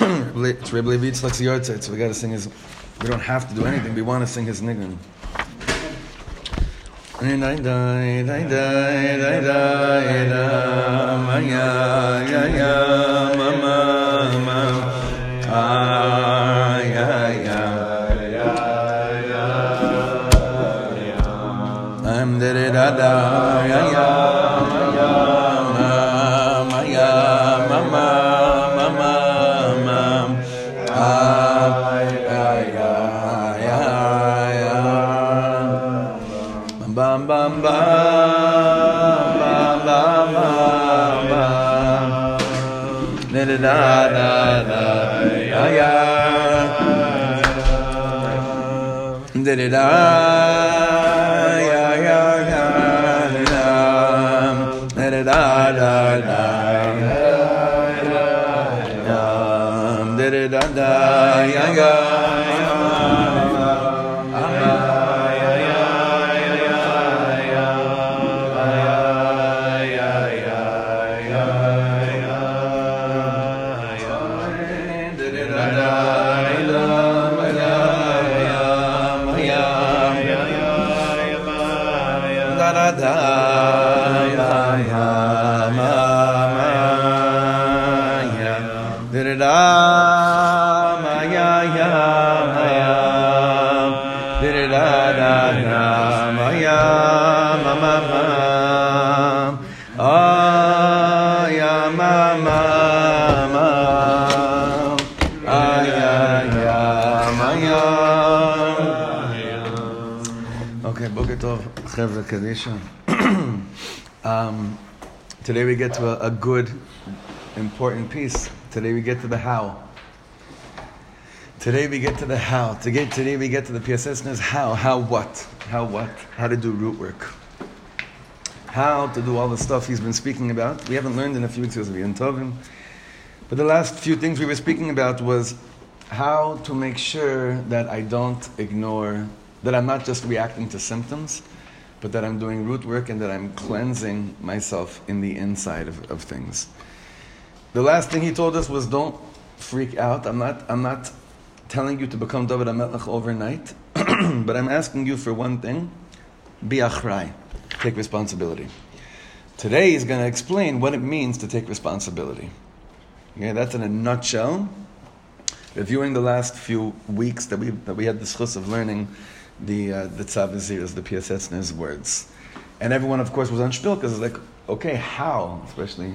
it's Rebbe Levitz Lexiyortze, so we gotta sing his, we don't have to do anything, we wanna sing his nigun. Maya, ya, ya, mama. Da da da ya ya. Da da da ya ya ya da da da da da da da da Dere da ma ya ya ma ya Dere da da da ma Okay, book it off. Chevra Kadisha. um, today we get to a, a good, important piece Today we get to the how. Today we get to the how. Today, today we get to the Piasetzner's how. How what? How what? How to do root work. How to do all the stuff he's been speaking about. We haven't learned in a few weeks because of Yom Tovim. But the last few things we were speaking about was how to make sure that I don't ignore, that I'm not just reacting to symptoms, but that I'm doing root work and that I'm cleansing myself in the inside of, of things. The last thing he told us was don't freak out. I'm not, I'm not telling you to become David HaMelech overnight, but I'm asking you for one thing be achrai, take responsibility. Today he's going to explain what it means to take responsibility. Okay, that's in a nutshell. Reviewing the last few weeks that we that we had the schus of learning the uh, the Tzav Veziruz, the Piasetzner's words, and everyone of course was on shpil because it's like, okay, how, especially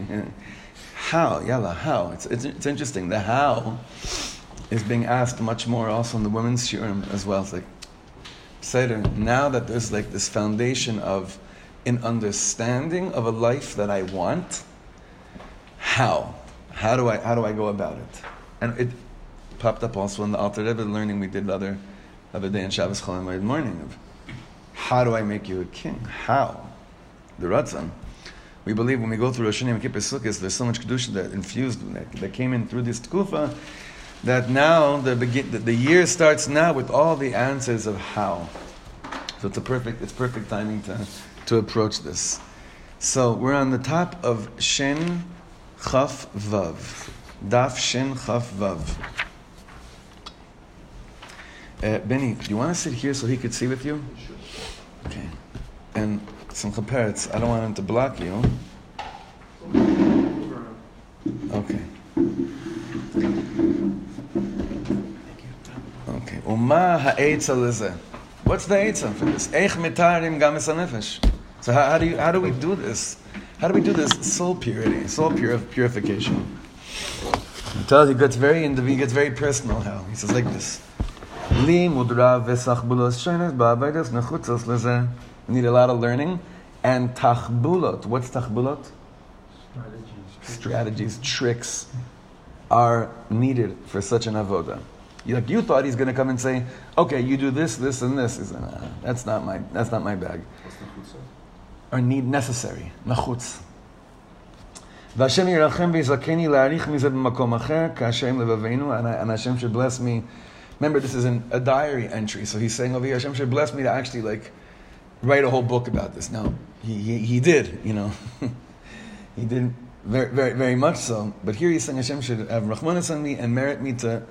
how, yalla, how. It's, it's it's interesting. The how is being asked much more also in the women's shiurim as well. It's like, now that there's like this foundation of an understanding of a life that I want, how? How do I how do I go about it? And it popped up also in the Alter Rebbe learning we did the other other day in Shabbos Cholim morning of how do I make you a king? How? The Ratzon. We believe when we go through Rosh Hashanah and Kippur Sukkot, there's so much kedusha that infused that, that came in through this tkufa that now the, begin, the, the year starts now with all the answers of how. So it's a perfect it's perfect timing to to approach this. So we're on the top of Shin Chaf Vav. Daf Shin Chaf Vav. Uh, Benny, do you want to sit here so he could see with you? Okay. And some Peretz, I don't want him to block you. Okay. Okay. Uma ha'etza lezeh. What's the etza for this? Eich mitarim gamis nefesh. So how, how do you, how do we do this? How do we do this soul purity, soul pure, purification? He tells he gets very he gets very personal. How he says like this: Li mudra v'sachbulos shenes ba'avedes nechutzos lezeh We need a lot of learning and tachbulot. What's tachbulot? Strategies, tricks are needed for such an avoda. You, like you thought he's going to come and say, "Okay, you do this, this, and this." He's like, nah, that's not my that's not my bag. Or need necessary nachutz. והשם ירחם ויזכני להעריך מזה במקום אחר, כהשם לבבינו, and, I, and Hashem should bless me. Remember, this is an, a diary entry, so he's saying over here, Hashem should bless me to actually like write a whole book about this. Now, he, he, he did, you know. he did Very, very, very much so. But here he's saying Hashem should have Rahmanas on me and merit me to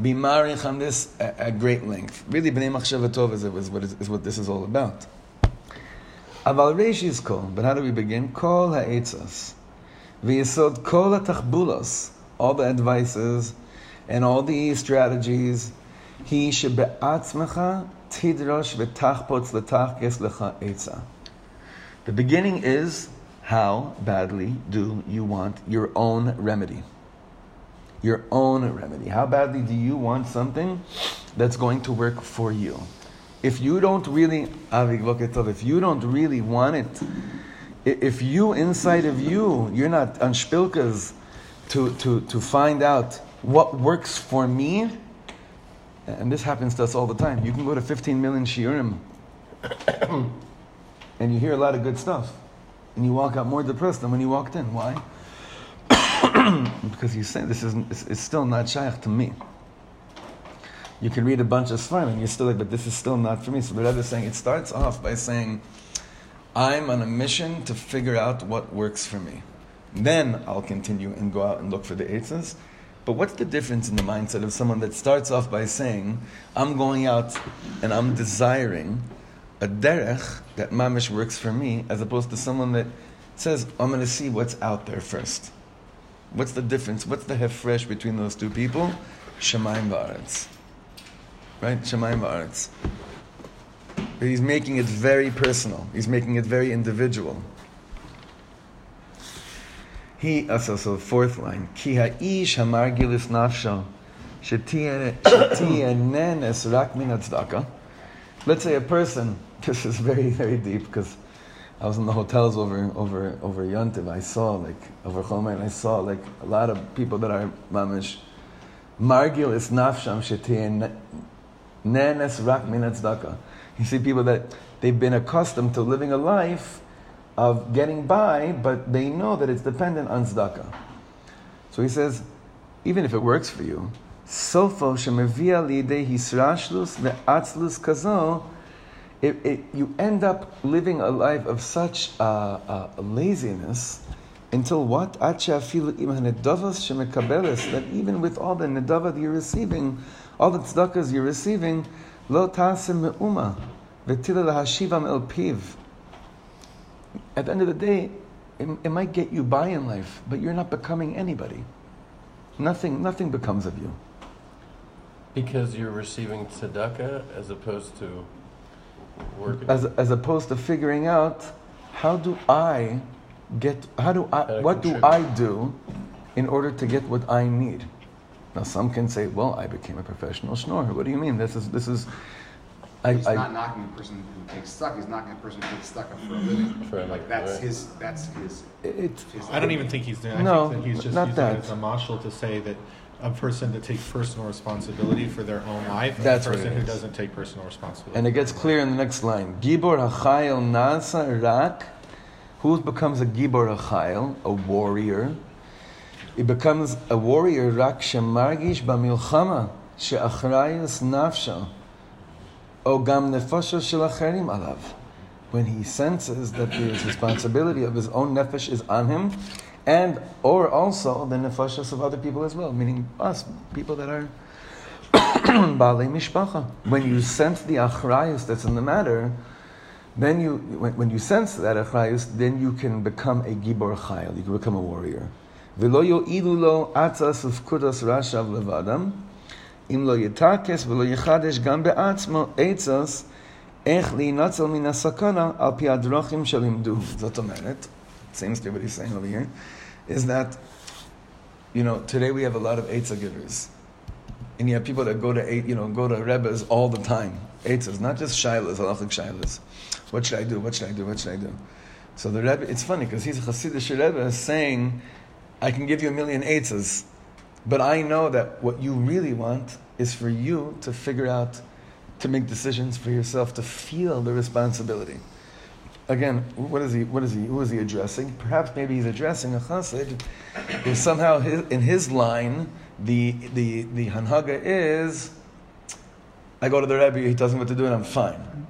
be marich on this at, at great length. Really, Bnei Machshava Tova is, is, what is, is what this is all about. Aval Reish is kol. But how do we begin? Kol ha'etzas. V'yesod kol ha'tachbulos. All the advices and all the strategies. He should shebe'atzmecha tidrosh v'tachpotz l'tachkes lecha etza. The beginning is how badly do you want your own remedy? Your own remedy. How badly do you want something that's going to work for you? If you don't really, if you don't really want it, if you inside of you, you're not on shpilkas to, to, to find out what works for me, and this happens to us all the time. You can go to 15 million shiurim and you hear a lot of good stuff, and you walk out more depressed than when you walked in. Why? because you say this is it's, still not shaykh to me. You can read a bunch of svarim and you're still like, but this is still not for me. So the Rebbe is saying it starts off by saying, I'm on a mission to figure out what works for me. Then I'll continue and go out and look for the eitzes. But what's the difference in the mindset of someone that starts off by saying, I'm going out and I'm desiring a derech that mamish works for me, as opposed to someone that says, I'm going to see what's out there first. What's the difference? What's the hefresh between those two people? Shemaim va'aretz. Right? Shemaim va'aretz. He's making it very personal. He's making it very individual. He, uh, also, so fourth line. Ki ha'ish hamargilis nafsho shetiyanenes rak min Let's say a person, this is very, very deep because I was in the hotels over over over Yontiv. I saw like over Chomer, and I saw like a lot of people that are mamish. Margil is nafsham shetiyanenes rak min You see people that they've been accustomed to living a life of getting by, but they know that it's dependent on tzedakah. So he says, even if it works for you, sofo shemevia lidei hisrashlus it, you end up living a life of such uh, uh, laziness until what? That even with all the nedava you're receiving, all the tzedakahs you're receiving, lo tasim me'uma, v'tila lahashivam el piv at the end of the day, it, it might get you by in life, but you're not becoming anybody. Nothing, nothing becomes of you. Because you're receiving tzedakah as opposed to working. As, as opposed to figuring out how do I get, how do I, what contribute. do I do in order to get what I need? Now, some can say, well, I became a professional schnorrer. What do you mean? This is, this is, I, he's I, not knocking the person who takes stuck. He's knocking the person who takes stuck up for a living. For like that's right. his. That's his. It, his I don't even think he's doing. I no, think that he's just not using that. it as a marshal to say that a person that takes personal responsibility for their own life, and that's a person who doesn't take personal responsibility. And it gets clear in the next line. Gibor hachayil nasa rak. Who becomes a gibor hachayil, a warrior? It becomes a warrior rak shemargish b'milchama she'achrayus nafsha Ogam shelacherim alav. When he senses that the responsibility of his own nefesh is on him, and or also the nefashas of other people as well, meaning us, people that are balei mishpacha. When you sense the achrayus that's in the matter, then you, when, when you sense that achrayus, then you can become a gibor chayil, you can become a warrior. V'lo yo'ilu lo atzas ufkudas rashav levadam, אם לא יתרכס ולא יחדש גם בעצמו עצס איך להינצל מן הסכנה על פי הדרכים שלימדו. זאת אומרת, seems to be what he's saying over here, is that, you know, today we have a lot of Eitzah givers. And you have people that go to, you know, go to Rebbes all the time. Eitzahs, not just Shilas, halachic Shilas. What should I do? What should I do? What should I do? So the Rebbe, it's funny because he's a Hasidic Rebbe saying, I can give you a million Eitzahs, but I know that what you really want is for you to figure out, to make decisions for yourself, to feel the responsibility. Again, what is he? What is he? Who is he addressing? Perhaps maybe he's addressing a chassid who somehow his, in his line the the the hanhaga is, I go to the rebbe, he tells me what to do, and I'm fine.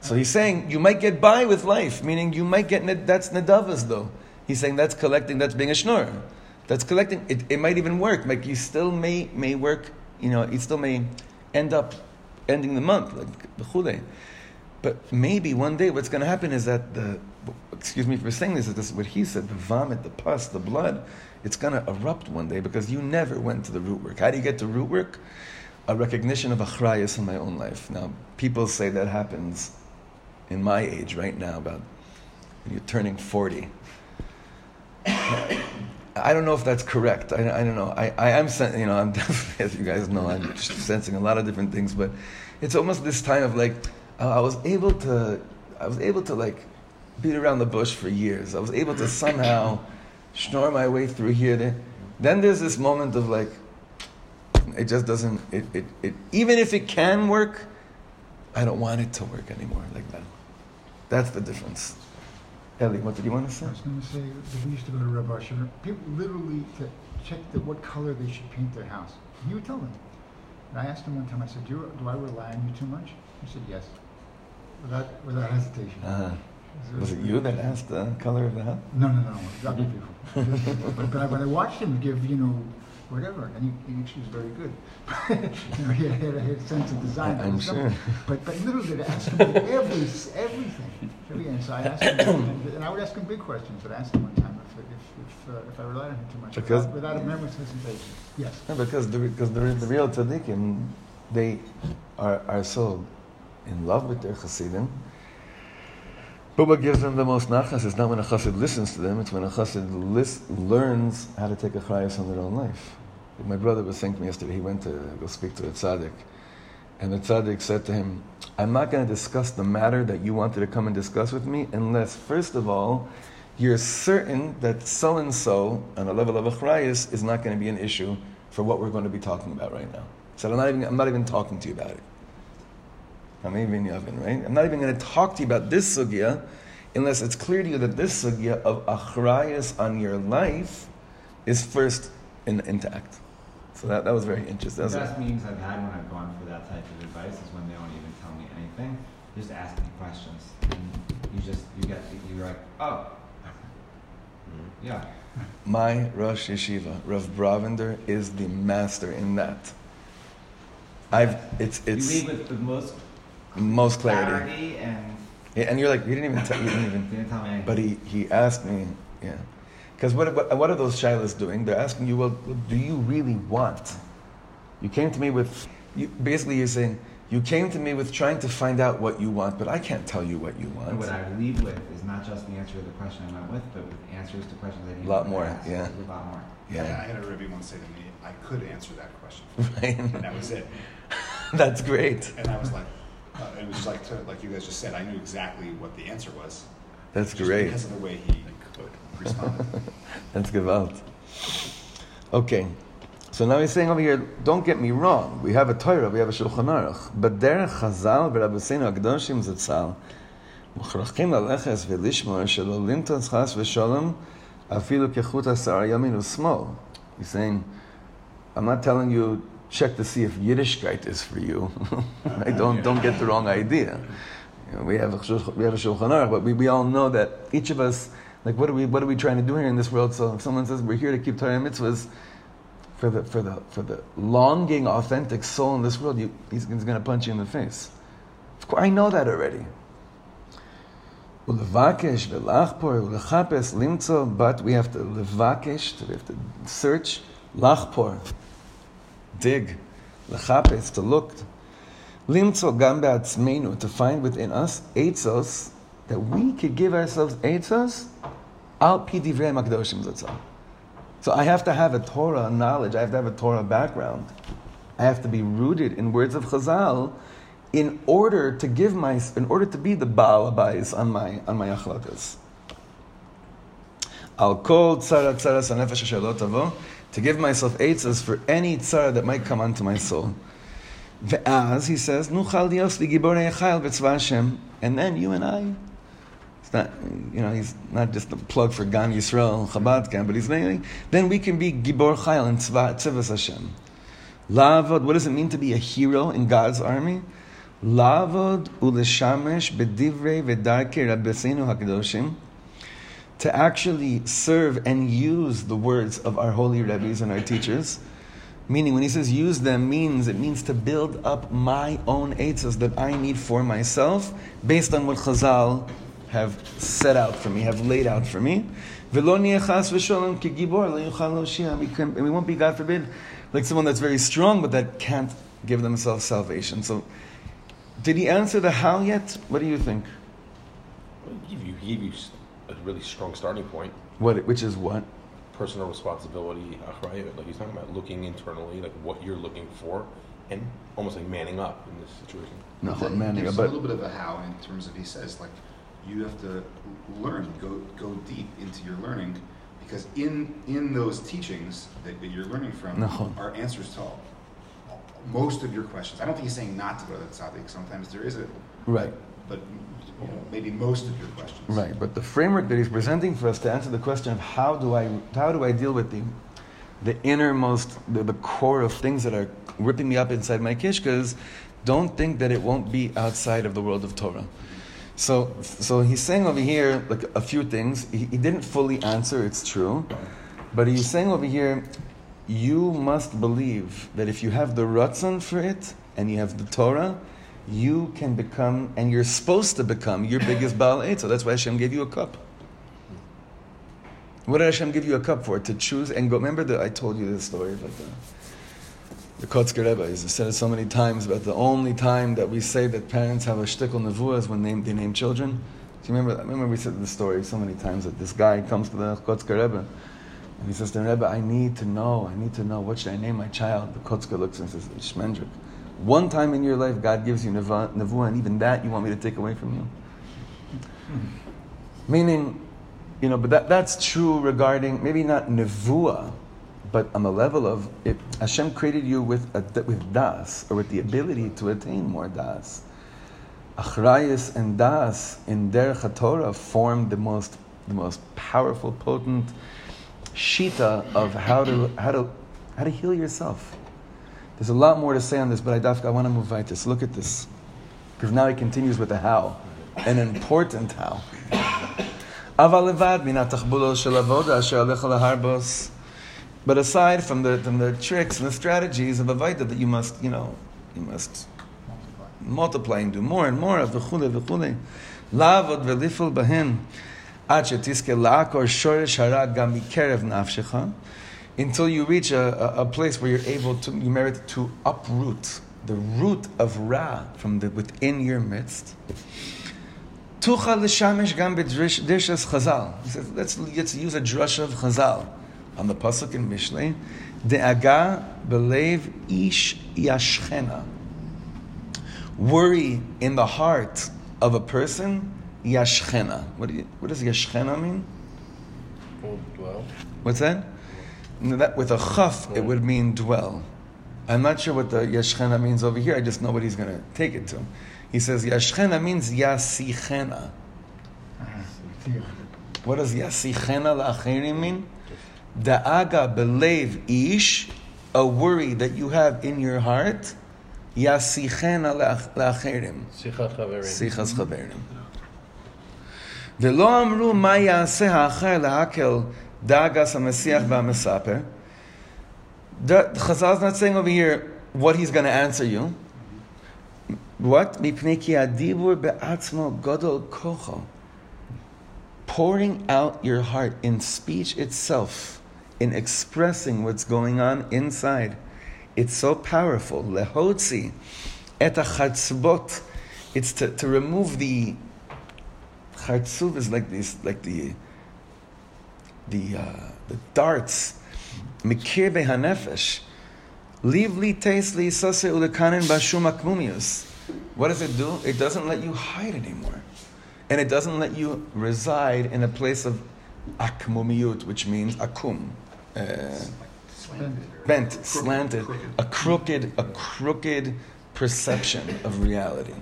So he's saying you might get by with life, meaning you might get that's nedavas though. He's saying that's collecting, that's being a schnorr. That's collecting. It, it might even work. Like you still may may work, you know, you still may end up ending the month, like. But maybe one day what's going to happen is that the, excuse me for saying this, is this what he said, the vomit, the pus, the blood, it's going to erupt one day because you never went to the root work. How do you get to root work? A recognition of achrayas in my own life. Now, people say that happens in my age right now, about when you're turning 40. I don't know if that's correct. I, I don't know. I, I am, sen- you know, I'm definitely, as you guys know, I'm sensing a lot of different things, but it's almost this time of like, uh, I was able to, I was able to like beat around the bush for years. I was able to somehow snore my way through here. Then there's this moment of like, it just doesn't, it, it, it, even if it can work, I don't want it to work anymore like that. That's the difference. Ellie, what did you want to say? I was going to say that we used to go to Rabbi Asher. People literally to check the, what color they should paint their house. He would tell them. And I asked him one time, I said, do, you, do I rely on you too much? He said, yes, without, without hesitation. Uh-huh. Was it you that asked the color of the house? No, no, no, other people. but, but I, when I watched him give, you know, whatever, and he, he, she was very good. you know, he had, had a sense of design. I'm sure. But, but literally, to ask him every, everything. And so I asked him, and I would ask him big questions, but I asked him one time if, if, if, uh, if I relied on him too much, because, without, without a memory hesitation. Yes. No, because the, because the, the real tzaddikim, they are, are so in love with their chassidim. But what gives them the most nachas is not when a chassid listens to them, it's when a chassid list, learns how to take a chayas on their own life. My brother was saying to me yesterday, he went to go speak to a tzaddik, and the tzaddik said to him, I'm not going to discuss the matter that you wanted to come and discuss with me unless, first of all, you're certain that so and so on a level of achrayas is not going to be an issue for what we're going to be talking about right now. So I'm not even, I'm not even talking to you about it. I'm even right? I'm not even going to talk to you about this sugya unless it's clear to you that this sugya of achrayas on your life is first in, intact. So that, that was very interesting. The best meetings I've had when I've gone for that type of advice is when they don't even tell me anything. Just ask me questions. And you just, you get, you're like, oh. Mm-hmm. Yeah. My Rosh Yeshiva, Rav Brovender, is the master in that. I've, it's, it's. You lead with the most. Most clarity. clarity and. Yeah, and you're like, you didn't even tell, you didn't even. didn't tell me anything. But he, he asked me, yeah. Because what, what, what, are those shilas doing? They're asking you, well, do you really want? You came to me with, you, basically, you're saying, you came to me with trying to find out what you want, but I can't tell you what you want. And what I lead with is not just the answer to the question I went with, but with answers to questions I need. A lot more, ask. yeah. A lot more. Yeah. yeah. I had a Rebbe once say to me, I could answer that question. Right. And that was it. That's great. And I was like, uh, it was like, to, like you guys just said, I knew exactly what the answer was. That's great. Because of the way he responded. That's gewalt. Okay. So now he's saying over here, don't get me wrong, we have a Torah, we have a Shulchan Aruch, but derech Chazal v'Rabbeinu Akdoshim Zatzal, מוכרחים ללכת ולשמור שלא לנטוס חס ושלום אפילו כחוט השער ימין ושמאל. He's saying, I'm not telling you check to see if Yiddishkeit is for you. right? Don't, don't get the wrong idea. You know, we, have a, we have a Shulchan Aruch, but we, we all know that each of us, like, what are, we, what are we trying to do here in this world? So if someone says we're here to keep Torah and mitzvahs, for the, for the, for the longing, authentic soul in this world, you, he's, he's going to punch you in the face. Of course, I know that already. But we have to levakesh, we have to search, lachpor, dig, lechapes, to look, limtzo gam be'atzmeinu, to find within us etzos, that we could give ourselves etzos, al pi divrei makdoshim zatzah. So I have to have a Torah knowledge, I have to have a Torah background. I have to be rooted in words of Chazal in order to give my, in order to be the Baal Abayis on my, on my achlatas. I'll call tzara tzara sanefesh to give myself eitzas for any tzara that might come onto my soul. As he says, Nuchal dios v'tzva And then you and I, not, you know, he's not just a plug for Gan Yisrael, Chabad camp, but he's saying, then we can be Gibor Chayil in Tzvas Hashem. Lavod, what does it mean to be a hero in God's army? Lavod uleshamesh bedivrei v'darkei rabbeinu hakadoshim to actually serve and use the words of our holy rabbis and our teachers. Meaning, when he says use them, means it means to build up my own eitzes that I need for myself, based on what Chazal have set out for me, have laid out for me. And we won't be, God forbid, like someone that's very strong, but that can't give themselves salvation. So, did he answer the how yet? What do you think? He gave you, he gave you a really strong starting point. What? Which is what? Personal responsibility, uh, Right. like he's talking about looking internally, like what you're looking for, and almost like manning up in this situation. No, manning up. But a little bit of a how in terms of he says like you have to learn, go go deep into your learning, because in in those teachings that, that you're learning from no. are answers to all, most of your questions. I don't think he's saying not to go to the tzaddik. Sometimes there is a right, but you know, maybe most of your questions. Right, but the framework that he's presenting for us to answer the question of how do I how do I deal with the the innermost, the, the core of things that are ripping me up inside my kishkas, don't think that it won't be outside of the world of Torah. So, so he's saying over here like a few things. He, he didn't fully answer. It's true, but he's saying over here, you must believe that if you have the ratzon for it and you have the Torah, you can become, and you're supposed to become your biggest Baal So that's why Hashem gave you a cup. What did Hashem give you a cup for? To choose and go. Remember that I told you this story about the the Kotzker Rebbe. He's said it so many times about the only time that we say that parents have a shtickle nevuah is when they, they name children. Do you remember? I remember we said the story so many times that this guy comes to the Kotzker Rebbe and he says to the Rebbe, "I need to know. I need to know what should I name my child." The Kotzker looks and says, "Shmendrik." One time in your life, God gives you nevuah, and even that you want me to take away from you. Meaning, you know, but that, that's true regarding maybe not nevuah, but on the level of it, Hashem created you with a, with das or with the ability to attain more das. Achrayas and das in Derech Torah form the most the most powerful, potent shita of how to how to how to heal yourself. There's a lot more to say on this, but I, I want to move right this. Look at this, because now he continues with the how, an important how. Levad min shel avoda asher alecha laharbos. But aside from the, from the tricks and the strategies of Avaita that you must, you know, you must multiply and do more and more of v'chule v'chule. Lavod v'liful bahin. Ad shetiske la'akor shoresh hara gam mikerev nafshecha. Until you reach a, a, a, place where you're able to, you merit to uproot the root of Ra from the, within your midst. Tucha l'shamesh gam b'dirshas chazal. He says, let's, let's use a drush of chazal on the pasuk in Mishlei, De'aga belev ish yashchena. Worry in the heart of a person, yashchena. What, do you, what does yashchena mean? dwell. What's that? that? With a chaf, it would mean dwell. I'm not sure what the yashchena means over here. I just know what he's going to take it to. He says yashchena means yasichena. Uh-huh. What does yasichena la'achirim mean? Da'aga belev ish, a worry that you have in your heart, yasichena la'acherim. Sichas chaverim. ולא אמרו מה יעשה האחר להקל דאגס המסיח והמספר. Chazal is not saying over here what he's going to answer you. What? מפני כי הדיבור בעצמו גדול כוחו. Pouring out your heart in speech itself in expressing what's going on inside. It's so powerful. Lehotzi et chatzbot. It's to, to remove the chartzuv is like this, like the the uh, the darts. Mikir behanefesh. Leave li taste li sase ulekanin bashum akmumius. What does it do? It doesn't let you hide anymore. And it doesn't let you reside in a place of akmumiyut, which means akum, uh, bent, slanted, a crooked, a crooked perception of reality.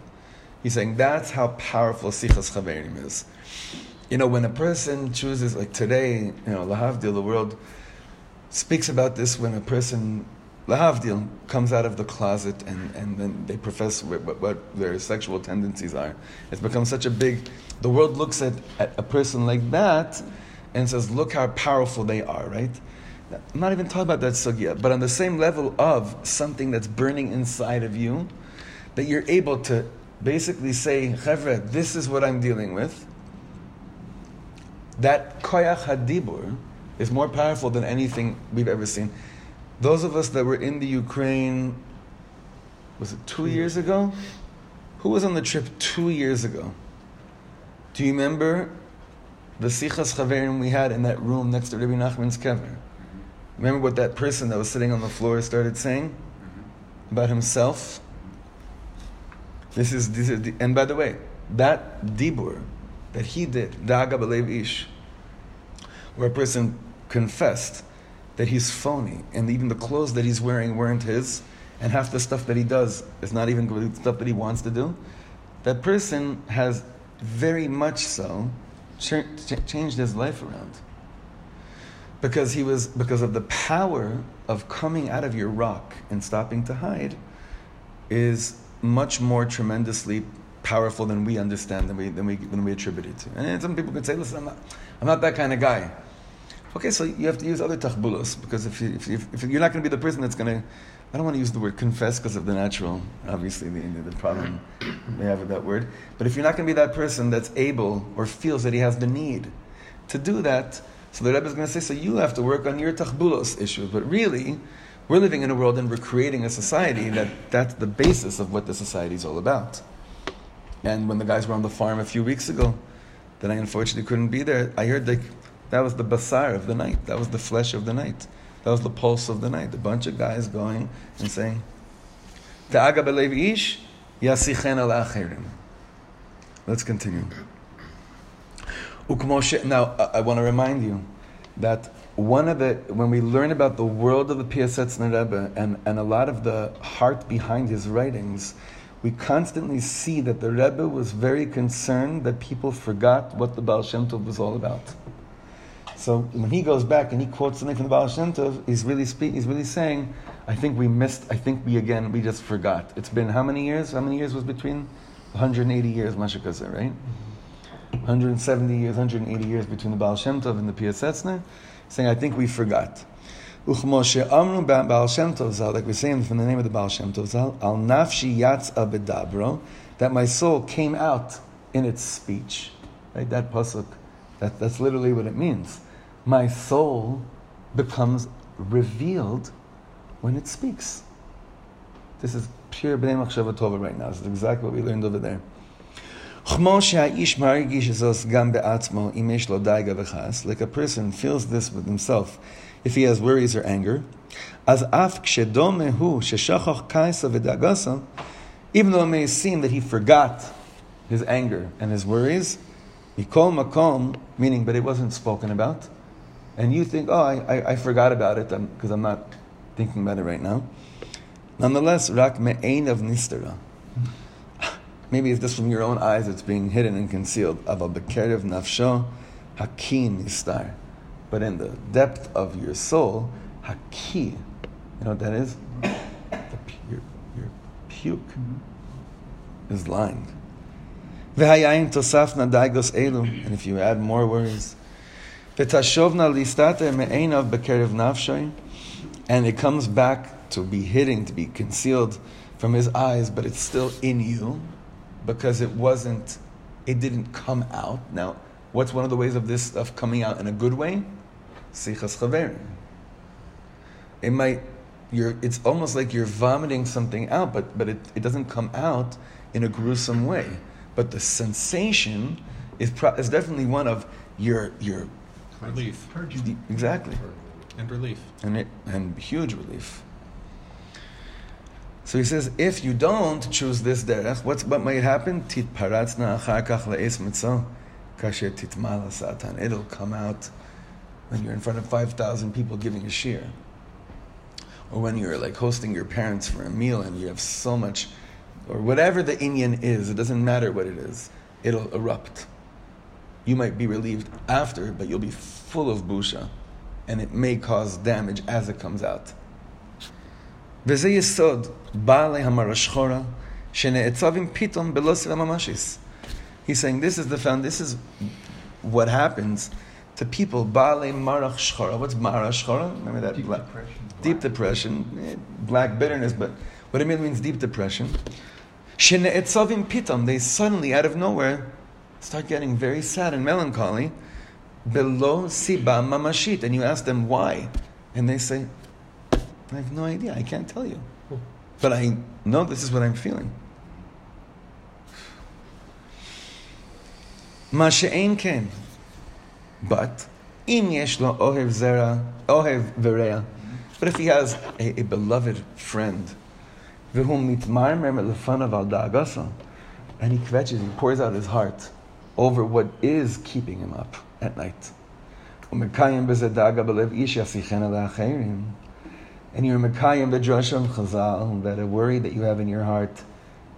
He's saying that's how powerful Sichas Chaverim is. You know, when a person chooses, like today, you know, Lahavdil, the world speaks about this when a person, Lahavdil, comes out of the closet and, and then they profess what, what, what their sexual tendencies are. It's become such a big, the world looks at, at a person like that and says, look how powerful they are, right? I'm not even talking about that sugya, but on the same level of something that's burning inside of you, that you're able to basically say, Chevre, this is what I'm dealing with. That koyach hadibur is more powerful than anything we've ever seen. Those of us that were in the Ukraine, was it two years ago? Who was on the trip two years ago? Do you remember the Sichas Chaverim we had in that room next to Rabbi Nachman's kever? Remember what that person that was sitting on the floor started saying mm-hmm. about himself? This is, this is the, and by the way, that dibur that he did, daga belev ish, where a person confessed that he's phony, and even the clothes that he's wearing weren't his, and half the stuff that he does is not even good stuff that he wants to do, that person has very much so ch- changed his life around. Because he was because of the power of coming out of your rock and stopping to hide is much more tremendously powerful than we understand than we than we than we attribute it to. And some people could say, "Listen, I'm not, I'm not that kind of guy." Okay, so you have to use other tachbulos because if, you, if, if you're not going to be the person that's going to, I don't want to use the word confess because of the natural, obviously the, the problem we have with that word. But if you're not going to be that person that's able or feels that he has the need to do that, so the Rebbe is going to say, so you have to work on your tachbulos issues. But really, we're living in a world and we're creating a society that that's the basis of what the society is all about. And when the guys were on the farm a few weeks ago, that I unfortunately couldn't be there, I heard like that was the basar of the night. That was the flesh of the night. That was the pulse of the night. A bunch of guys going and saying, Ta'aga belev ish, yasichen al. Let's continue. Now, I want to remind you that one of the, when we learn about the world of the Piasetzner Rebbe and, and a lot of the heart behind his writings, we constantly see that the Rebbe was very concerned that people forgot what the Baal Shem Tov was all about. So when he goes back and he quotes something from the Baal Shem Tov, he's really speak, he's really saying, I think we missed, I think we again, we just forgot. It's been how many years? How many years was between? 180 years, Mashakaza, right? 170 years, 180 years between the Baal Shem Tov and the Piasetzner, saying, I think we forgot. Amru Baal Shem Tov Zal, like we're saying from the name of the Baal Shem Tov Zal, Al Nafshi Yatza Bedabro, that my soul came out in its speech. Right, that pasuk, that, that's literally what it means my soul becomes revealed when it speaks. This is pure Bnei Machshava Tova right now. This is exactly what we learned over there. Like a person feels this with himself if he has worries or anger. Even though it may seem that he forgot his anger and his worries, makom, meaning, but it wasn't spoken about and you think, oh, I, I, I forgot about it because I'm, I'm, not thinking about it right now. Nonetheless, rak me'ein of nistera. Maybe it's just from your own eyes it's being hidden and concealed. Aval bekerev nafsho hakin nistar. But in the depth of your soul, haki. You know what that is? The, your, your puke mm-hmm. is lying. And if you add more words, V'tashovna listate me'enav bekerev nafshoy, and it comes back to be hidden, to be concealed from his eyes, but it's still in you because it wasn't, it didn't come out. Now, what's one of the ways of this stuff coming out in a good way? Sichas chaverim. It might, you're, it's almost like you're vomiting something out, but, but it, it doesn't come out in a gruesome way. But the sensation is, pro, is definitely one of your, your Relief. Exactly. And relief. And, it, and huge relief. So he says, if you don't choose this derech, what's, what might happen? It'll come out when you're in front of 5,000 people giving a shear. Or when you're like hosting your parents for a meal and you have so much, or whatever the inyan is, it doesn't matter what it is, it'll erupt you might be relieved after, but you'll be full of busha, and it may cause damage as it comes out. He's saying this is the found. This is what happens to people, Bale Marach Shchora. What's Marach Shchora? Remember that? Deep black, depression. Deep depression, black bitterness, but what it means means deep depression. Shene'etzavim pitam, they suddenly, out of nowhere, start getting very sad and melancholy. Below siba mamashit, and you ask them why, and they say, I have no idea, I can't tell you. But I know this is what I'm feeling. Masha'ain ken. But im yesh lo ohev zera, ohev verea. But if he has a, a beloved friend, v'hum mitmarmer lefanav al da'agasa, and he kvetches, he pours out his heart over what is keeping him up at night. Umekayim b'zedaga b'lev ish yasichen al and you're Mekayim B'Josham Chazal, that a worry that you have in your heart,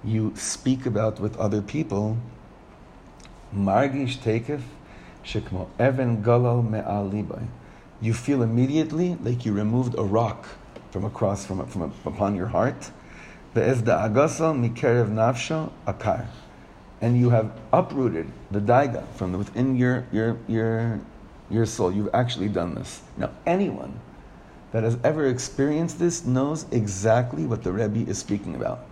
you speak about with other people. Margish Tekef Shekmo Evan Galo Me'al Libay. You feel immediately like you removed a rock from across from, from upon your heart. Ve'ez da'agasa mikerev nafsho akar. And you have uprooted the daiga from within your, your, your, your soul. You've actually done this. Now, anyone that has ever experienced this knows exactly what the Rebbe is speaking about.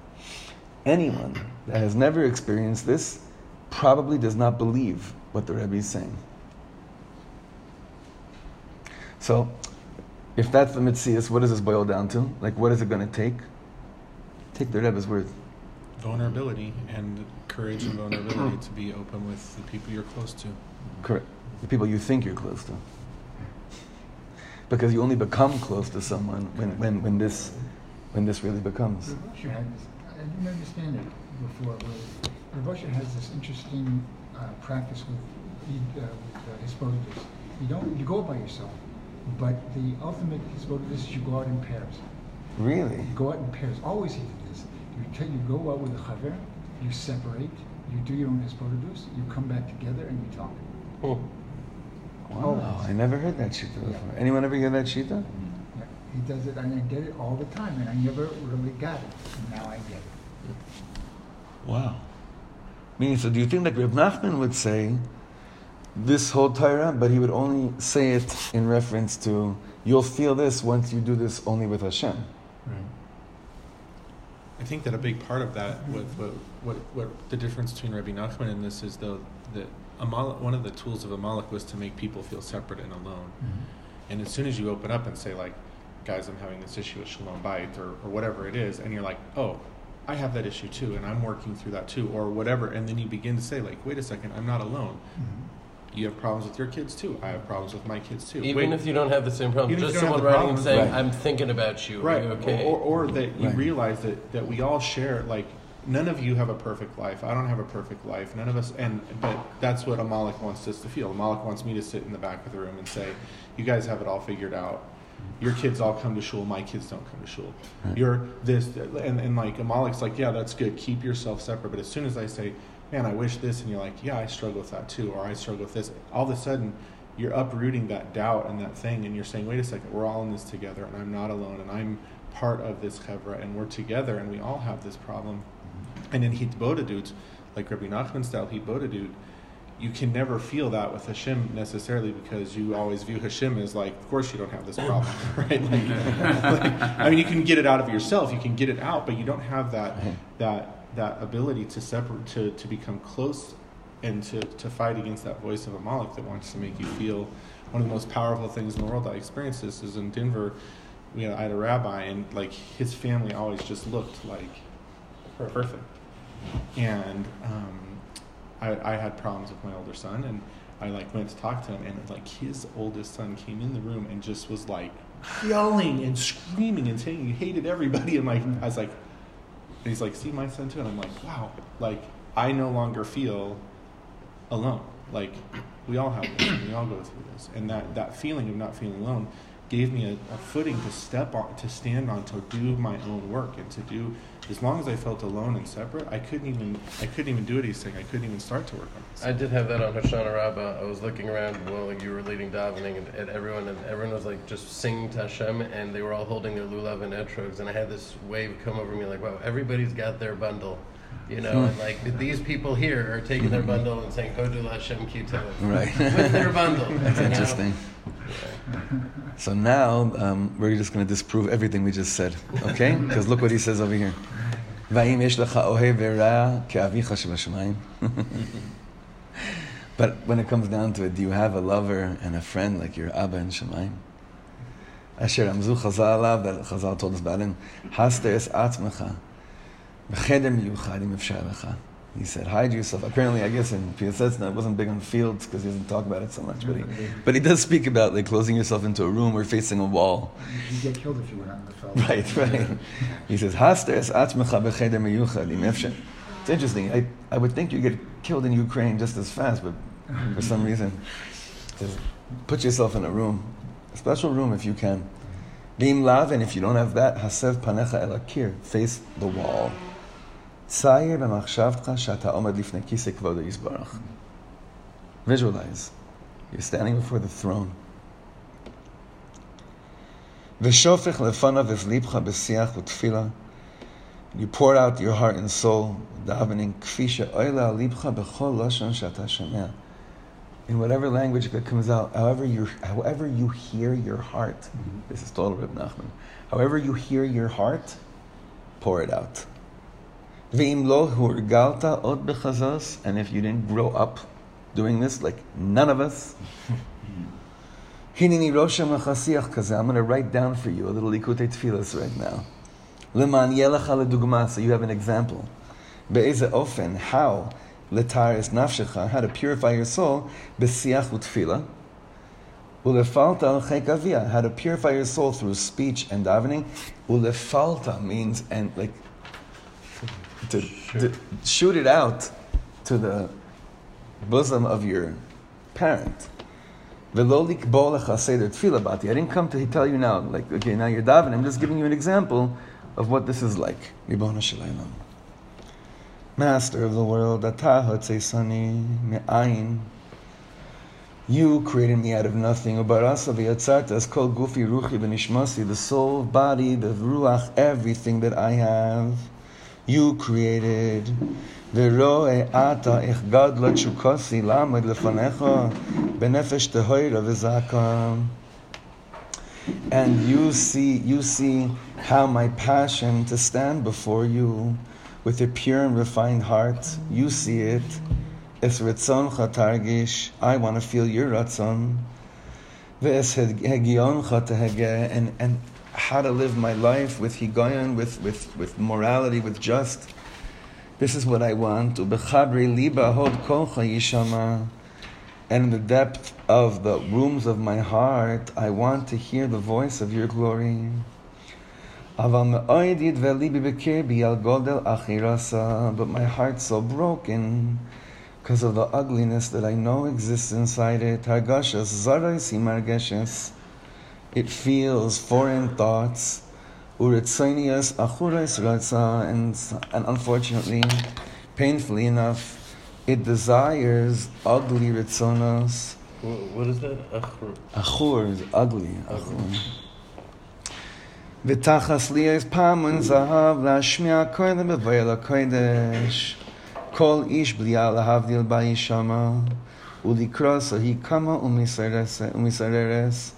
Anyone that has never experienced this probably does not believe what the Rebbe is saying. So, if that's the mitzvah, what does this boil down to? Like, what is it going to take? Take the Rebbe's word. Vulnerability and courage and vulnerability to be open with the people you're close to. Correct. The people you think you're close to because you only become close to someone when, when, when this when this really becomes. I didn't understand it before. Rav has this interesting uh, practice with, uh, with uh, You don't you go by yourself, but the ultimate hisbodedus is you go out in pairs. Really? You go out in pairs. Always he did this. You, take, you go out with a chaver, you separate, you do your own hisbodedus, you come back together and you talk. Oh. Wow, I never heard that shita before. Yeah. Anyone ever hear that shita? Yeah. He does it, and I did it all the time, and I never really got it. And now I get it. Wow. Meaning, so do you think that Reb Nachman would say this whole Torah, but he would only say it in reference to you'll feel this once you do this only with Hashem? Right. I think that a big part of that, what, what, what, what the difference between Rabbi Nachman and this is though that Amalek, one of the tools of Amalek was to make people feel separate and alone. Mm-hmm. And as soon as you open up and say like, guys, I'm having this issue with Shalom Bayit or, or whatever it is, and you're like, oh, I have that issue too, and I'm working through that too, or whatever, and then you begin to say like, wait a second, I'm not alone. Mm-hmm. You have problems with your kids too. I have problems with my kids too. Even Wait, if you don't have the same problem, just someone writing problems, and saying, right. "I'm thinking about you." Right. You okay. Or, or, or that you right. realize that that we all share like none of you have a perfect life. I don't have a perfect life. None of us, and but that's what Amalek wants us to feel. Amalek wants me to sit in the back of the room and say, "You guys have it all figured out. Your kids all come to shul. My kids don't come to shul. You're this, and and like Amalek's like, yeah, that's good. Keep yourself separate. But as soon as I say, man, I wish this, and you're like, yeah, I struggle with that too, or I struggle with this, all of a sudden. You're uprooting that doubt and that thing, and you're saying, "Wait a second, we're all in this together, and I'm not alone, and I'm part of this chevra, and we're together, and we all have this problem." And in Hitbodedut, like Rabbi Nachman style Hitbodedut, you can never feel that with Hashem necessarily because you always view Hashem as like, of course you don't have this problem, right? Like, like, I mean, you can get it out of yourself, you can get it out, but you don't have that uh-huh. that that ability to separate, to to become close, and to to fight against that voice of a Amalek that wants to make you feel. One of the most powerful things in the world I experienced this is in Denver. You know, I had a rabbi, and like his family always just looked like perfect and um, I, I had problems with my older son, and I like went to talk to him, and like his oldest son came in the room and just was like yelling and screaming and saying he hated everybody, and like I was like, he's like, see my son too, and I'm like, wow, like I no longer feel alone. Like we all have this, we all go through this, and that that feeling of not feeling alone gave me a, a, footing to step on, to stand on, to do my own work, and to do. As long as I felt alone and separate, I couldn't even I couldn't even do anything. I couldn't even start to work on this. I did have that on Hoshana Rabbah. I was looking around while you were leading davening, and, everyone and everyone was like just singing to Hashem, and they were all holding their lulav and etrogs, and I had this wave come over me like, wow, everybody's got their bundle you know, and like these people here are taking their bundle and saying "Kodu Hashem Kito," right? with their bundle. That's interesting. So now um, we're just going to disprove everything we just said, okay? Because look what he says over here. but when it comes down to it, do you have a lover and a friend like your Abba and Shemaim? Asher Amzu Chazal that Chazal told us about him. Haste es atzmecha. B'cheder miyuchad im he said, hide yourself. Apparently, I guess in Piasetzna, it wasn't big on fields because he doesn't talk about it so much. But he, but he does speak about like closing yourself into a room or facing a wall. You get killed if you went out in the field. Right, right. he says, Haster es atzmecha b'cheder meyuchad im It's interesting. I, I would think you get killed in Ukraine just as fast, but for some reason, says, put yourself in a room, a special room if you can. Beim lav, and if you don't have that, hasev panecha el face the wall. צייר במחשבתך שאתה עומד לפני כיסא כבוד יסברך. Visualize. You're standing before the throne. ושופך לפניו את ליבך בשיח ותפילה. You pour out your heart and soul, davening, כפי שאוילה על ליבך בכל לשון שאתה שומע. In whatever language that comes out, however you, however you hear your heart, mm-hmm. this is total Reb Nachman, however you hear your heart, pour it out. And if you didn't grow up doing this, like none of us, hinini rosha machasiach kaze, I'm going to write down for you a little likutei tefillas right now. So you have an example. Be'eze ofen, how letar es nafshecha, how to purify your soul, besiach utfila. Ulefalta al how to purify your soul through speech and davening. Ulefalta means, and like, to, to shoot it out to the bosom of your parent. I didn't come to tell you now, like, okay, now you're davening. I'm just giving you an example of what this is like. Master of the world, you created me out of nothing. It's called Gufi Ruchi Benishmasi, the soul, body, the ruach, everything that I have you created. ורואה אתה איך גדלה תשוקוסי לעמוד לפניך בנפש טהורה וזעקה. And you see, you see how my passion to stand before you with a pure and refined heart, you see it. Es ritzoncha targish, I want to feel your ratzon. Ve'es hegioncha tehege, and, and how to live my life with higayon, with, with, with morality, with just. This is what I want. And in the depth of the rooms of my heart, I want to hear the voice of your glory. But my heart's so broken because of the ugliness that I know exists inside it It feels foreign thoughts, uritzonius achurais ratza, and and unfortunately, painfully enough, it desires ugly ritzonos. What is that? Achur. Achur is ugly. Achur. ותחס לי אז פעמון זהב להשמיע קודם בבואל הקודש. כל איש בליעה להבדיל בה ישמע, ולקרוא סהי כמה ומסררס.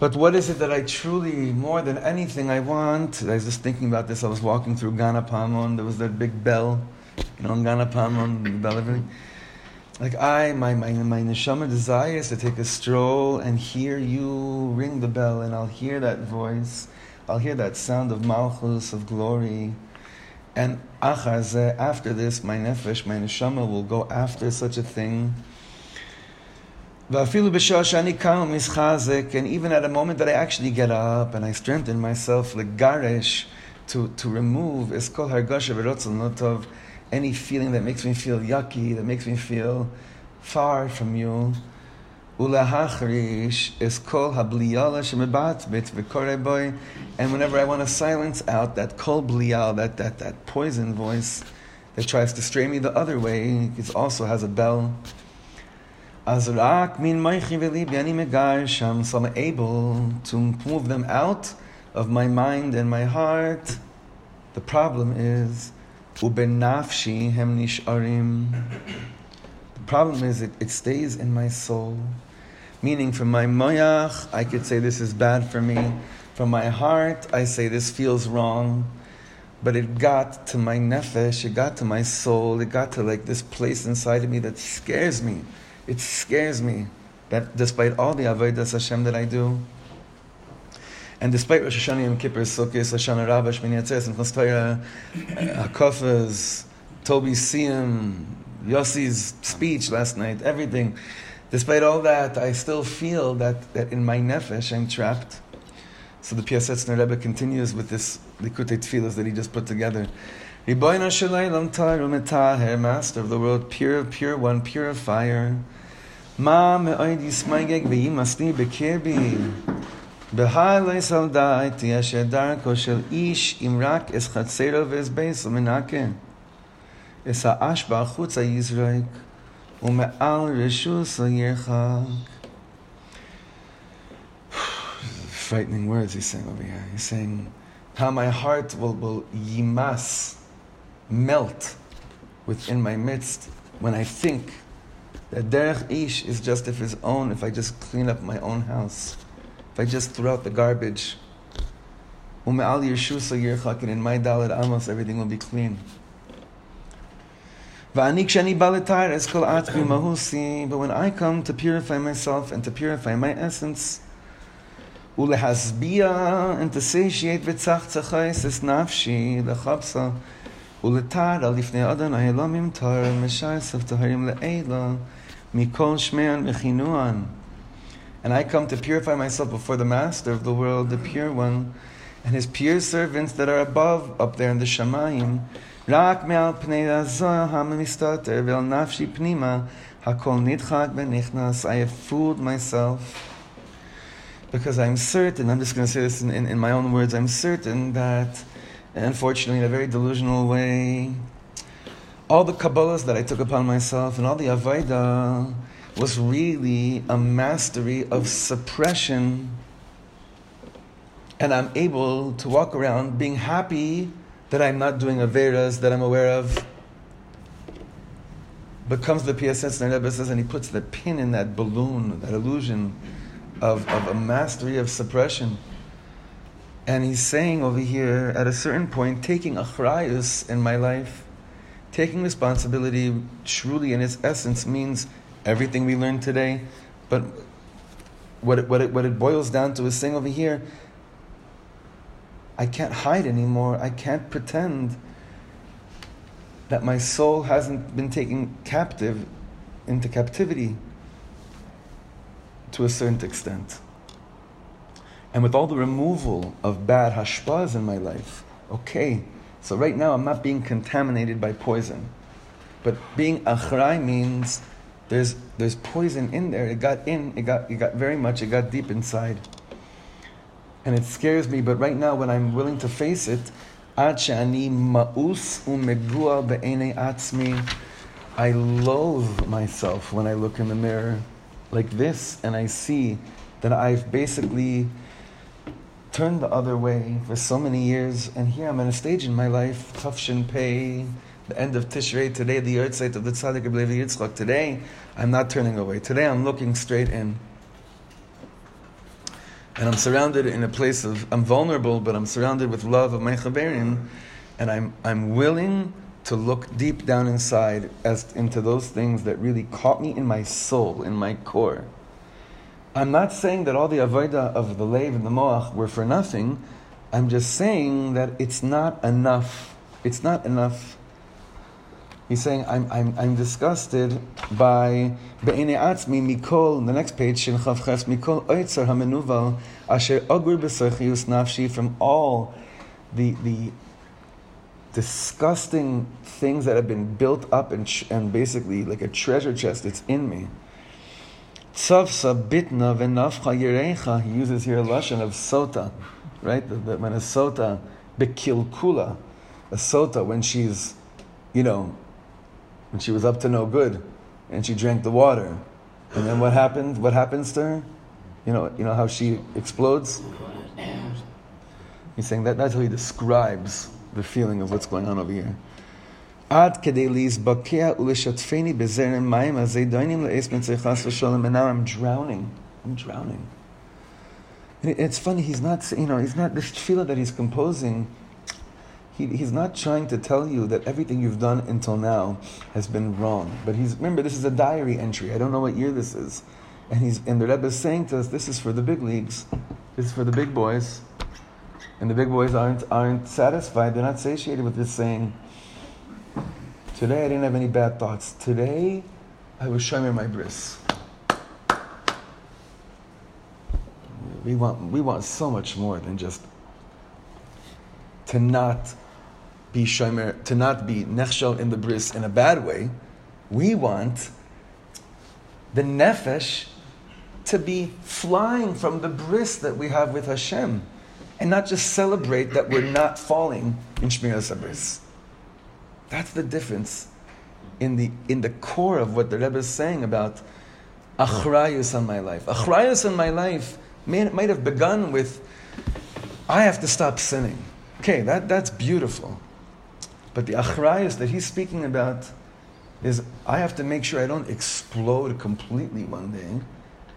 But what is it that I truly, more than anything, I want? I was just thinking about this. I was walking through Gan HaPaamon. There was that big bell, you know, in Ghana the bell, everything. Like I, my, my, my neshama desires to take a stroll and hear you ring the bell, and I'll hear that voice. I'll hear that sound of malchus, of glory. And after this, my nefesh, my neshama will go after such a thing and even at a moment that I actually get up and I strengthen myself, like garish, to, to remove is called hargasha any feeling that makes me feel yucky, that makes me feel far from you. Ulahachrish is kol habliyala shemebat bit v'korei boy. And whenever I want to silence out that kol bliyal, that, that, that poison voice that tries to stray me the other way, it also has a bell. Azrak min meichi v'libi ani megar sham, so I'm able to move them out of my mind and my heart. The problem is, ubenafshi hem nisharim. The problem is, it, it stays in my soul. Meaning, from my moyach, I could say this is bad for me. From my heart, I say this feels wrong. But it got to my nefesh, it got to my soul, it got to like this place inside of me that scares me. It scares me that despite all the avodas Hashem that I do, and despite Rosh Hashanah, Yom Kippur, Sukkot, Hoshanah Rabbah, Shmini Atzeres, and Torah, uh, Hakofas, Toby Siyam, Yossi's speech last night, everything, despite all that, I still feel that, that in my nefesh I'm trapped. So the Piasetzner Rebbe continues with this Likutei Tfilas that he just put together. Master of the world, pure, pure one, purifier. Ma me'oid yismaigeg ve'imasni bekirbi. Behai saldai asher darko ish imrak es chatzero v'es beis u'menake. Es ha'ash ba'achutz ha'yizraik u'me'al reshus. Frightening words he's saying over here. He's saying how my heart will, will yimas, melt within my midst when I think that derech ish is just if his own, if I just clean up my own house, if I just throw out the garbage. Ume'al yeshusa yirchak, and in my dalit amos, everything will be clean. But when I come to purify myself and to purify my essence, ולהשביע and to satiate וצחצחייס es nafshi לחפשה ולתר לפני אדוני אלומים תר משייסף טהרים לעילה mikol shmean mechinuan. And I come to purify myself before the Master of the world, the pure one, and his pure servants that are above, up there in the Shamayim. Rak me'al pnei hamamistater ve'al nafshi pnima hakol nidchak benichnas. I have fooled myself because I'm certain, I'm just going to say this in, in, in my own words, I'm certain that, unfortunately, in a very delusional way, all the Kabbalahs that I took upon myself and all the Avaida was really a mastery of suppression. And I'm able to walk around being happy that I'm not doing Averas that I'm aware of. But comes the Piasetzner Rebbe says, and he puts the pin in that balloon, that illusion of, of a mastery of suppression. And he's saying over here, at a certain point, taking achrayus in my life, taking responsibility truly in its essence means everything we learned today. But what it, what it, what it boils down to is saying over here, I can't hide anymore. I can't pretend that my soul hasn't been taken captive into captivity to a certain extent. And with all the removal of bad hashpahs in my life, okay, so right now I'm not being contaminated by poison. But being achrai means there's, there's poison in there. It got in, it got, it got very much, it got deep inside. And it scares me, but right now when I'm willing to face it, I loathe myself when I look in the mirror like this and I see that I've basically turned the other way for so many years, and here I'm at a stage in my life, Tafshin Pei, the end of Tishrei, today, the Yahrzeit of the Tzaddik Rebbe Yitzchak. Today, I'm not turning away. Today, I'm looking straight in. And I'm surrounded in a place of, I'm vulnerable, but I'm surrounded with love of my Chaverim, and I'm, I'm willing to look deep down inside as into those things that really caught me in my soul, in my core. I'm not saying that all the avodah of the lave and the moach were for nothing. I'm just saying that it's not enough. It's not enough. He's saying, I'm, I'm, I'm disgusted by be'ene atzmi mikol, the next page, shin chavches, mikol oitzer hamenuval, asher ogur b'serchius nafshi, from all the, the disgusting things that have been built up and, and basically like a treasure chest, it's in me. Tzavsa bitna v'nafcha yirecha. He uses here a lashon of sota, right? The, the, when a sota bekilkula, a sota when she's, you know, when she was up to no good, and she drank the water, and then what happened? What happens to her? You know, you know how she explodes. He's saying that that's how he describes the feeling of what's going on over here. Ulishatfeni bezerem mayim azeidoinim le'es mitzaychas v'sholem. And now I'm drowning. I'm drowning. It's funny. He's not. You know. He's not. This tefillah that he's composing. He, he's not trying to tell you that everything you've done until now has been wrong. But he's remember this is a diary entry. I don't know what year this is, and he's and the Rebbe is saying to us, this is for the big leagues. This is for the big boys, and the big boys aren't aren't satisfied. They're not satiated with this saying. Today I didn't have any bad thoughts. Today I was shomer my bris. We want we want so much more than just to not be shomer, to not be nechshel in the bris in a bad way. We want the nefesh to be flying from the bris that we have with Hashem, and not just celebrate that we're not falling in shmiras bris. That's the difference in the in the core of what the Rebbe is saying about achrayus on my life. Achrayus on my life may, might have begun with I have to stop sinning. Okay, that, that's beautiful. But the achrayus that he's speaking about is I have to make sure I don't explode completely one day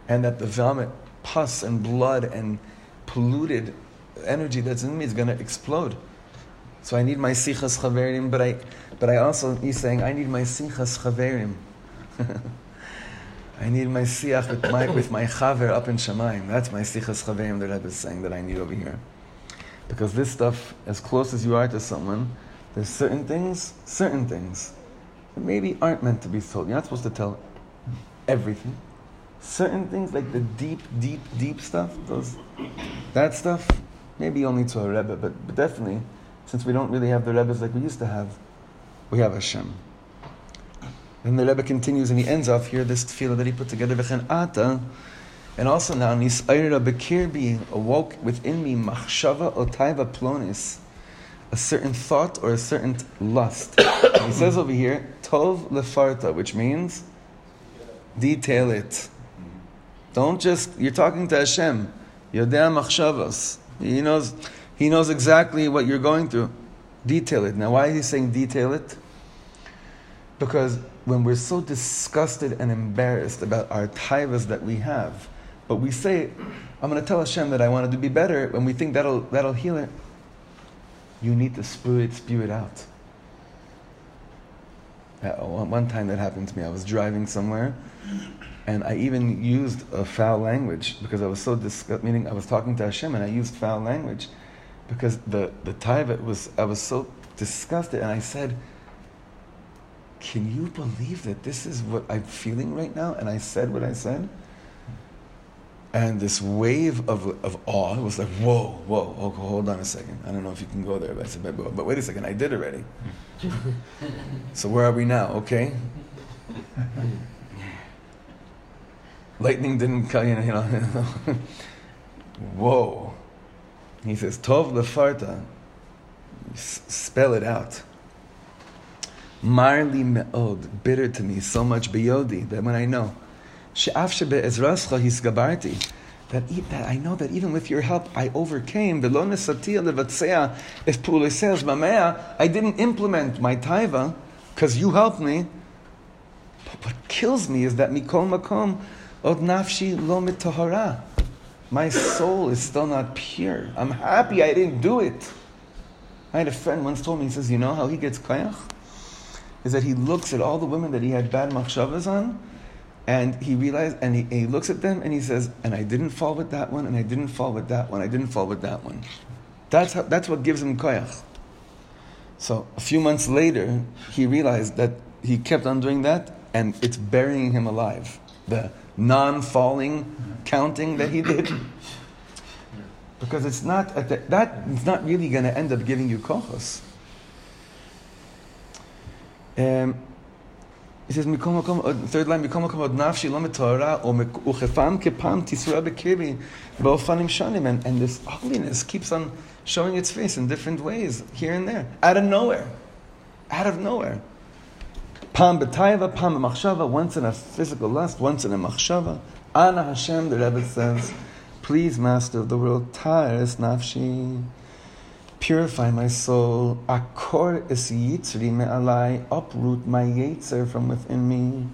and that the vomit, pus and blood and polluted energy that's in me is going to explode. So I need my sichas chaverim, but I, but I also, he's saying, I need my sichas chaverim. I need my siach with my, with my chaver up in Shemaim. That's my sichas chaverim that Rebbe is saying that I need over here. Because this stuff, as close as you are to someone, there's certain things, certain things, that maybe aren't meant to be told. You're not supposed to tell everything. Certain things, like the deep, deep, deep stuff, those, that stuff, maybe only to a Rebbe, but, but definitely, since we don't really have the Rebbes like we used to have, we have Hashem. Then the Rebbe continues and he ends off here this tefillah that he put together, V'chen ata, and also now, Nisayra Bekirbi awoke within me machshava otaiva plonis, a certain thought or a certain lust. he says over here, tov lefarta, which means detail it. Don't just, you're talking to Hashem. Yodea machshavas. He knows, he knows exactly what you're going through. Detail it. Now, why is he saying detail it? Because when we're so disgusted and embarrassed about our taivas that we have, but we say, I'm going to tell Hashem that I wanted to be better, and we think that'll, that'll heal it, you need to spew it, spew it out. Uh, one time that happened to me, I was driving somewhere, and I even used a foul language because I was so disgusted, meaning I was talking to Hashem and I used foul language because the, the taiva was, I was so disgusted, and I said, can you believe that this is what I'm feeling right now? And I said what I said. And this wave of, of awe was like, whoa, whoa, oh, hold on a second. I don't know if you can go there. But I said, but, but wait a second, I did already. so where are we now? Okay. Lightning didn't cut you know. whoa. He says, Tov lefarta. Spell it out. Marli me'od, bitter to me, so much beyodi, that when I know, she'af shebe ezrascha hisgabarti, that, that I know that even with your help I overcame, velo nesatia levatzea es pulises mamea, I didn't implement my taiva, because you helped me. But what kills me is that mikol makom od nafshi lo mitahara. My soul is still not pure. I'm happy I didn't do it. I had a friend once told me, he says, you know how he gets kayach? Is that he looks at all the women that he had bad machshavas on, and he realized, and he, he, looks at them and he says, and I didn't fall with that one, and I didn't fall with that one, I didn't fall with that one. That's, how, that's what gives him koyach. So a few months later, he realized that he kept on doing that, and it's burying him alive. The non-falling counting that he did. Because it's not, the, that is not really going to end up giving you kochos. Um, He says, "Mikol makom." Third line, "Mikol makom od nafshi lo metorah o uchefam kepam tisra bekirbi ba'ofanim shanim," and and this ugliness keeps on showing its face in different ways here and there, out of nowhere, out of nowhere. Pam b'taiva, pam b'machshava, once in a physical lust, once in a machshava. Ana Hashem, the Rebbe says, please, Master of the world, tares nafshi, purify my soul. Akor es yitzri me'alai, uproot my yetzer from within me.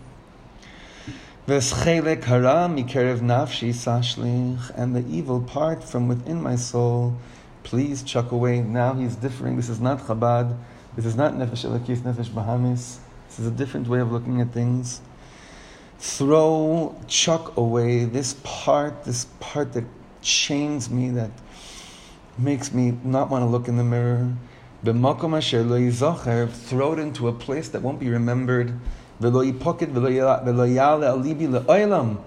V'eschelek hara mikerev nafshi sashlich, and the evil part from within my soul, please chuck away. Now he's differing. This is not Chabad. This is not Nefesh Elokis, Nefesh Bahamis. This is a different way of looking at things. Throw, chuck away this part, this part that chains me, that makes me not want to look in the mirror. B'makom asher lo throw it into a place that won't be remembered. V'lo yipoket v'lo yale al libi le'olam.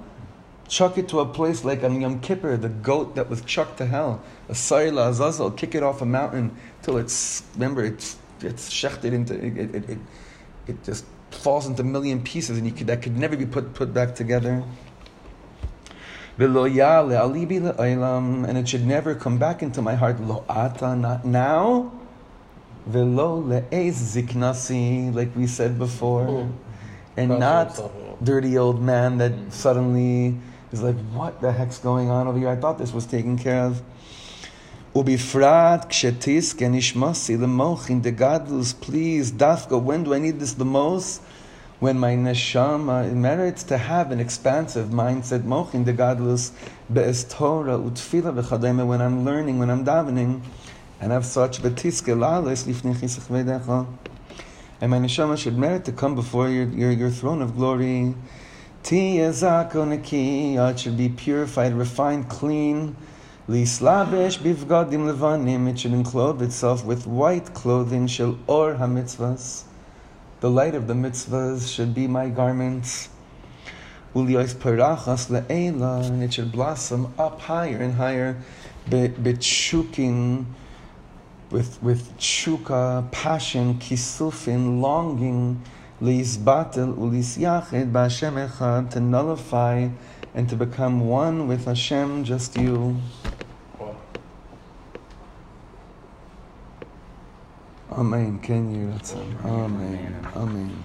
Chuck it to a place like on Yom Kippur, the goat that was chucked to hell. A Sayla Azazel, kick it off a mountain till it's, remember, it's, it's shechted into, it, it, it, it, it just falls into a million pieces and you could, that could never be put, put back together. V'lo yale al libi le'olam, and it should never come back into my heart. Lo ata, not now. Velo le'ez ziknasi, like we said before. Mm. And not dirty old man that suddenly is like, what the heck's going on over here? I thought this was taken care of. Ubifrat kshetis kenishmasi lemochin degadlus, please, dafka, when do I need this the most? When my neshama merits to have an expansive mindset, mochin degadlus, be'es Torah, utfila v'chadema, when I'm learning, when I'm davening, and have such betiske lales lifnei chisach v'edecha. And my neshama should merit to come before your, your, your throne of glory. It should be purified, refined, clean. Lislabesh bivgadim levanim, it should enclothe itself with white clothing, shel or hamitzvahs. The light of the mitzvahs should be my garments. And it should blossom up higher and higher. Betshukin, with with chuka, passion, kisufin, longing, liisbatel ulis yachid b'Hashem echad, to nullify and to become one with Hashem, just you. Amen. Ken you Amen. Amen.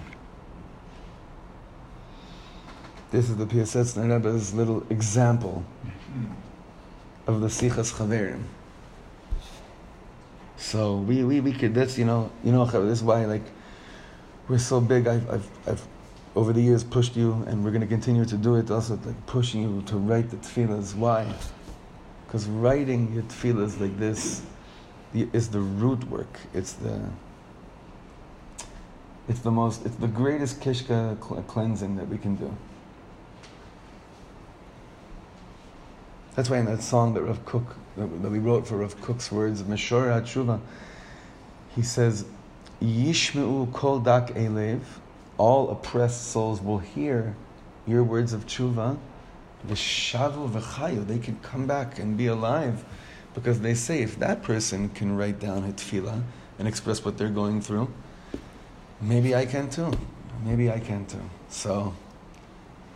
This is the Piasetzner Rebbe's little example of the Sichas Chaverim. So we, we, we could, that's, you know, you know, this is why, like, we're so big. I've, I've, I've over the years pushed you, and we're going to continue to do it also, like, pushing you to write the tefillahs. Why? Because writing your tefillahs like this is the root work. It's the, it's the most, it's the greatest kishka cl- cleansing that we can do. That's why in that song that Rav Kook, that, we wrote for Rav Kook's words, Meshor HaTshuva, he says, Yishmeu kol dak elev, all oppressed souls will hear your words of tshuva, v'shavu v'chayu, they can come back and be alive, because they say if that person can write down a tefillah and express what they're going through, maybe I can too. Maybe I can too. So,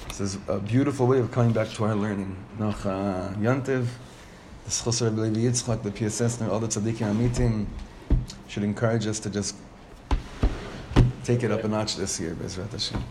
this is a beautiful way of coming back to our learning. Noch uh, Yantiv, the Rebbe Levi Yitzchak, the Piasetzner, all the tzaddikim amitim should encourage us to just take it up a notch this year, Bezrat Hashem.